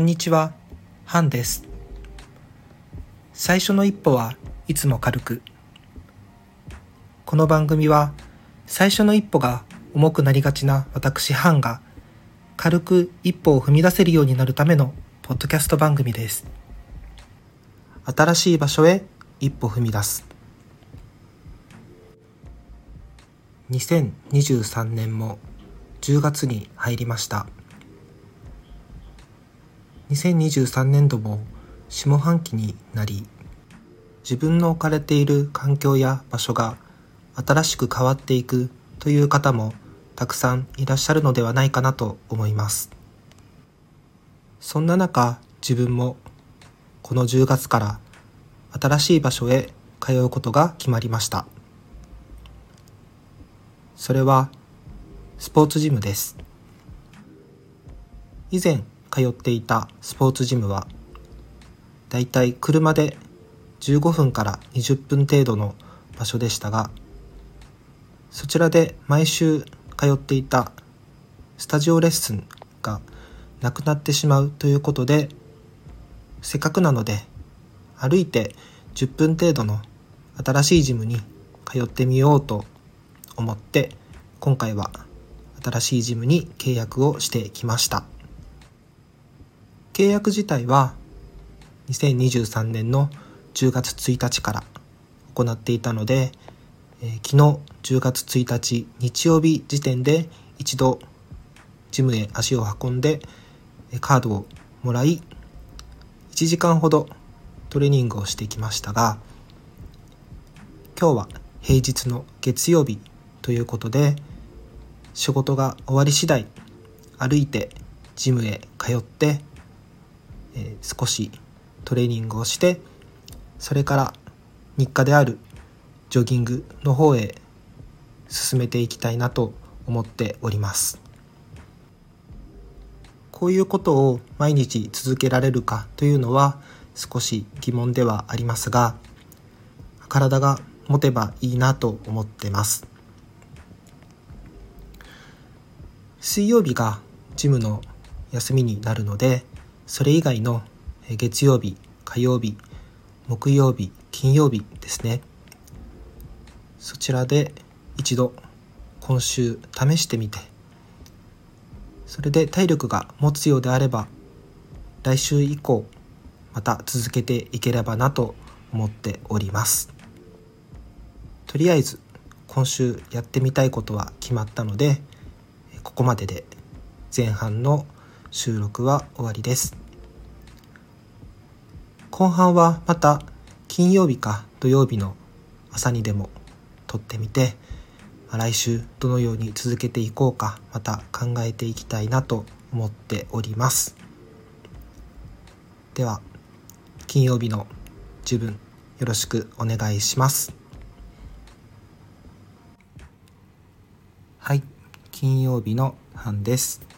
こんにちは、ハンです。最初の一歩はいつも軽く。この番組は最初の一歩が重くなりがちな私ハンが軽く一歩を踏み出せるようになるためのポッドキャスト番組です。新しい場所へ一歩踏み出す。2023年も10月に入りました。2023年度も下半期になり自分の置かれている環境や場所が新しく変わっていくという方もたくさんいらっしゃるのではないかなと思います。そんな中自分もこの10月から新しい場所へ通うことが決まりました。それはスポーツジムです。以前通っていたスポーツジムはだいたい車で15分から20分程度の場所でしたがそちらで毎週通っていたスタジオレッスンがなくなってしまうということでせっかくなので歩いて10分程度の新しいジムに通ってみようと思って今回は新しいジムに契約をしてきました。契約自体は2023年の10月1日から行っていたので、えー、昨日10月1日日曜日時点で一度ジムへ足を運んでカードをもらい1時間ほどトレーニングをしてきましたが今日は平日の月曜日ということで仕事が終わり次第歩いてジムへ通ってえ、少しトレーニングをしてそれから日課であるジョギングの方へ進めていきたいなと思っております。こういうことを毎日続けられるかというのは少し疑問ではありますが体が持てばいいなと思ってます。水曜日がジムの休みになるのでそれ以外の月曜日、火曜日、木曜日、金曜日ですね。そちらで一度今週試してみて、それで体力が持つようであれば、来週以降また続けていければなと思っております。とりあえず今週やってみたいことは決まったので、ここまでで前半の収録は終わりです。後半はまた金曜日か土曜日の朝にでも撮ってみて来週どのように続けていこうかまた考えていきたいなと思っております。では金曜日の自分よろしくお願いします。はい金曜日の班です。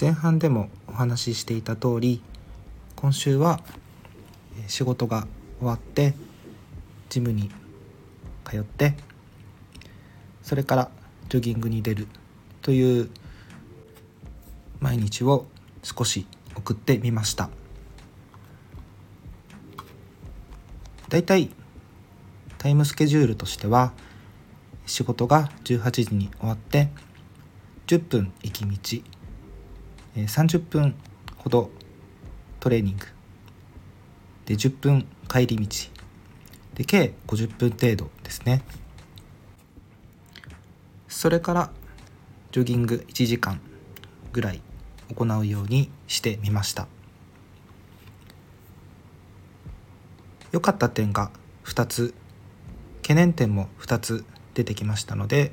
前半でもお話ししていた通り今週は仕事が終わってジムに通ってそれからジョギングに出るという毎日を少し送ってみました。だいたいタイムスケジュールとしては仕事が18時に終わって10分行き道30分ほどトレーニング。で10分帰り道。で計50分程度ですね。それからジョギング1時間ぐらい行うようにしてみました。良かった点が2つ。懸念点も2つ出てきましたので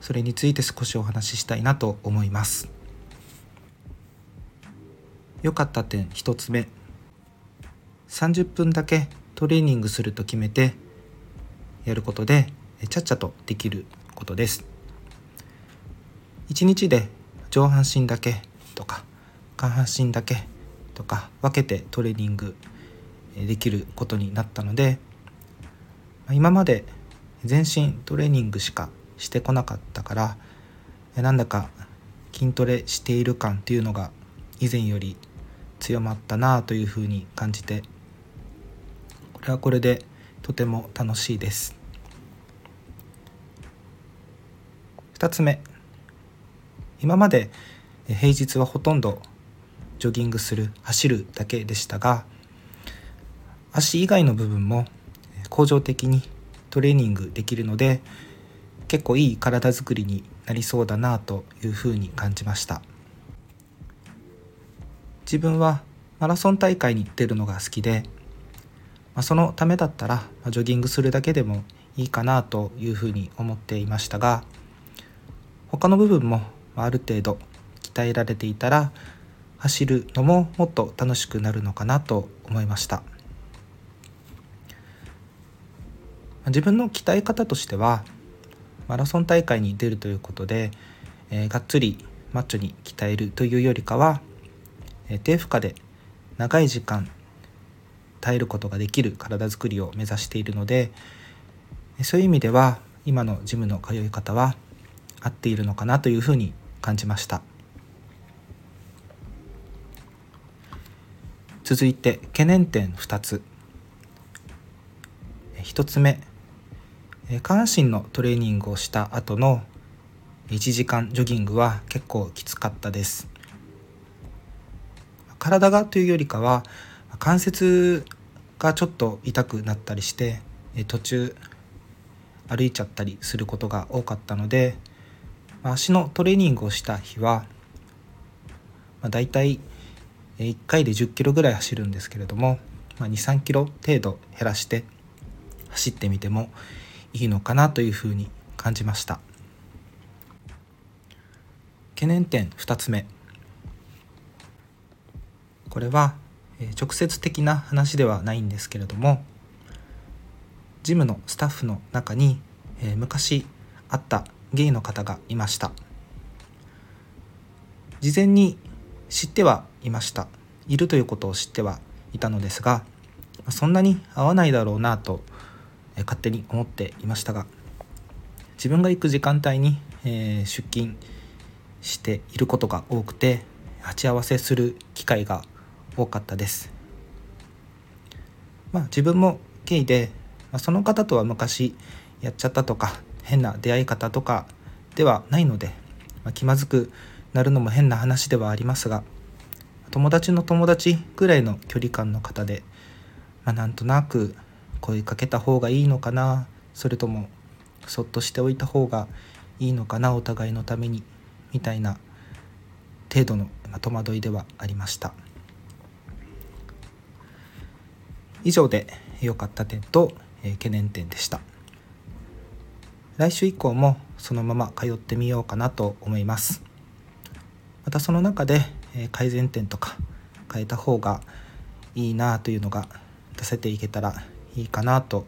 それについて少しお話ししたいなと思います。良かった点1つ目。30分だけトレーニングすると決めてやることでちゃっちゃとできることです。1日で上半身だけとか下半身だけとか分けてトレーニングできることになったので今まで全身トレーニングしかしてこなかったからなんだか筋トレしている感っていうのが以前より強まったなというふうに感じてこれはこれでとても楽しいです。2つ目。今まで平日はほとんどジョギングする走るだけでしたが足以外の部分も恒常的にトレーニングできるので結構いい体づくりになりそうだなというふうに感じました。自分はマラソン大会に出るのが好きで、まあ、そのためだったら、ジョギングするだけでもいいかなというふうに思っていましたが他の部分もある程度鍛えられていたら走るのももっと楽しくなるのかなと思いました。自分の鍛え方としてはマラソン大会に出るということで、えー、がっつりマッチョに鍛えるというよりかは、低負荷で長い時間耐えることができる体づくりを目指しているのでそういう意味では今のジムの通い方は合っているのかなというふうに感じました。続いて懸念点2つ。1つ目。下半身のトレーニングをした後の1時間ジョギングは結構きつかったです。体がというよりかは関節がちょっと痛くなったりして途中歩いちゃったりすることが多かったので足のトレーニングをした日は、まあ、大体1回で1 0キロぐらい走るんですけれども、23キロ程度減らして走ってみてもいいのかなというふうに感じました。懸念点2つ目。これは直接的な話ではないんですけれどもジムのスタッフの中に昔会ったゲイの方がいました。事前に知ってはいました。いるということを知ってはいたのですがそんなに合わないだろうなと勝手に思っていましたが自分が行く時間帯に、出勤していることが多くて鉢合わせする機会が多かったです。まあ自分もゲイで、その方とは昔やっちゃったとか変な出会い方とかではないので、まあ、気まずくなるのも変な話ではありますが友達の友達ぐらいの距離感の方で、まあ、なんとなく声かけた方がいいのかなそれともそっとしておいた方がいいのかなお互いのためにみたいな程度の戸惑いではありました。以上で良かった点と、え懸念点でした。来週以降もそのまま通ってみようかなと思います。またその中で、え改善点とか変えた方がいいなというのが出せていけたらいいかなと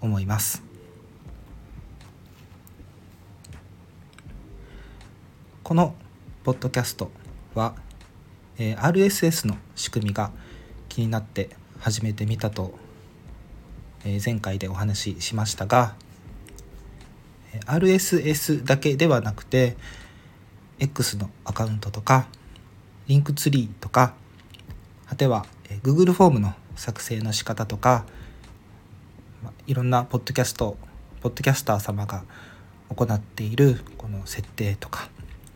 思います。このポッドキャストは、え、RSS の仕組みが気になって始めてみたと、え、前回でお話ししましたが RSS だけではなくて X のアカウントとかリンクツリーとか果ては Google フォームの作成の仕方とかいろんなポッドキャストポッドキャスター様が行っているこの設定とか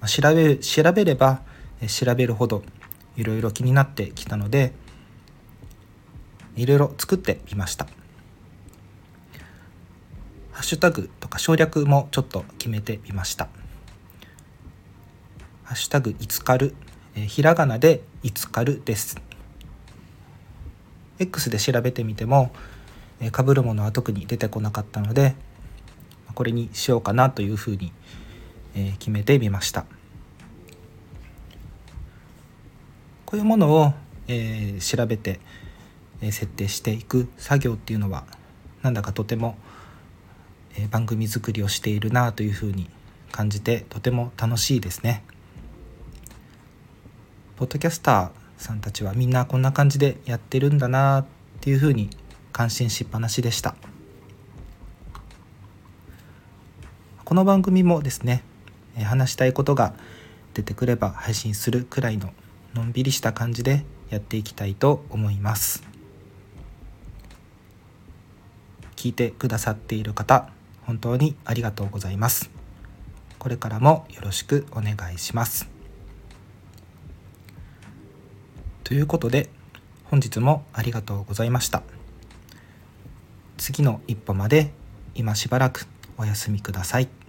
調べ調べれば調べるほどいろいろ気になってきたのでいろいろ作ってみました。ハッシュタグとか省略もちょっと決めてみました。ハッシュタグいつかるえひらがなでいつかるです。X で調べてみてもかぶるものは特に出てこなかったのでこれにしようかなというふうにえ決めてみました。こういうものをえ調べて設定していく作業っていうのはなんだかとても番組作りをしているなというふうに感じてとても楽しいですね。ポッドキャスターさんたちはみんなこんな感じでやってるんだなっていうふうに感心しっぱなしでしたこの番組もですね話したいことが出てくれば配信するくらいののんびりした感じでやっていきたいと思います聞いてくださっている方本当にありがとうございます。これからもよろしくお願いします。ということで本日もありがとうございました。次の一歩まで今しばらくお休みください。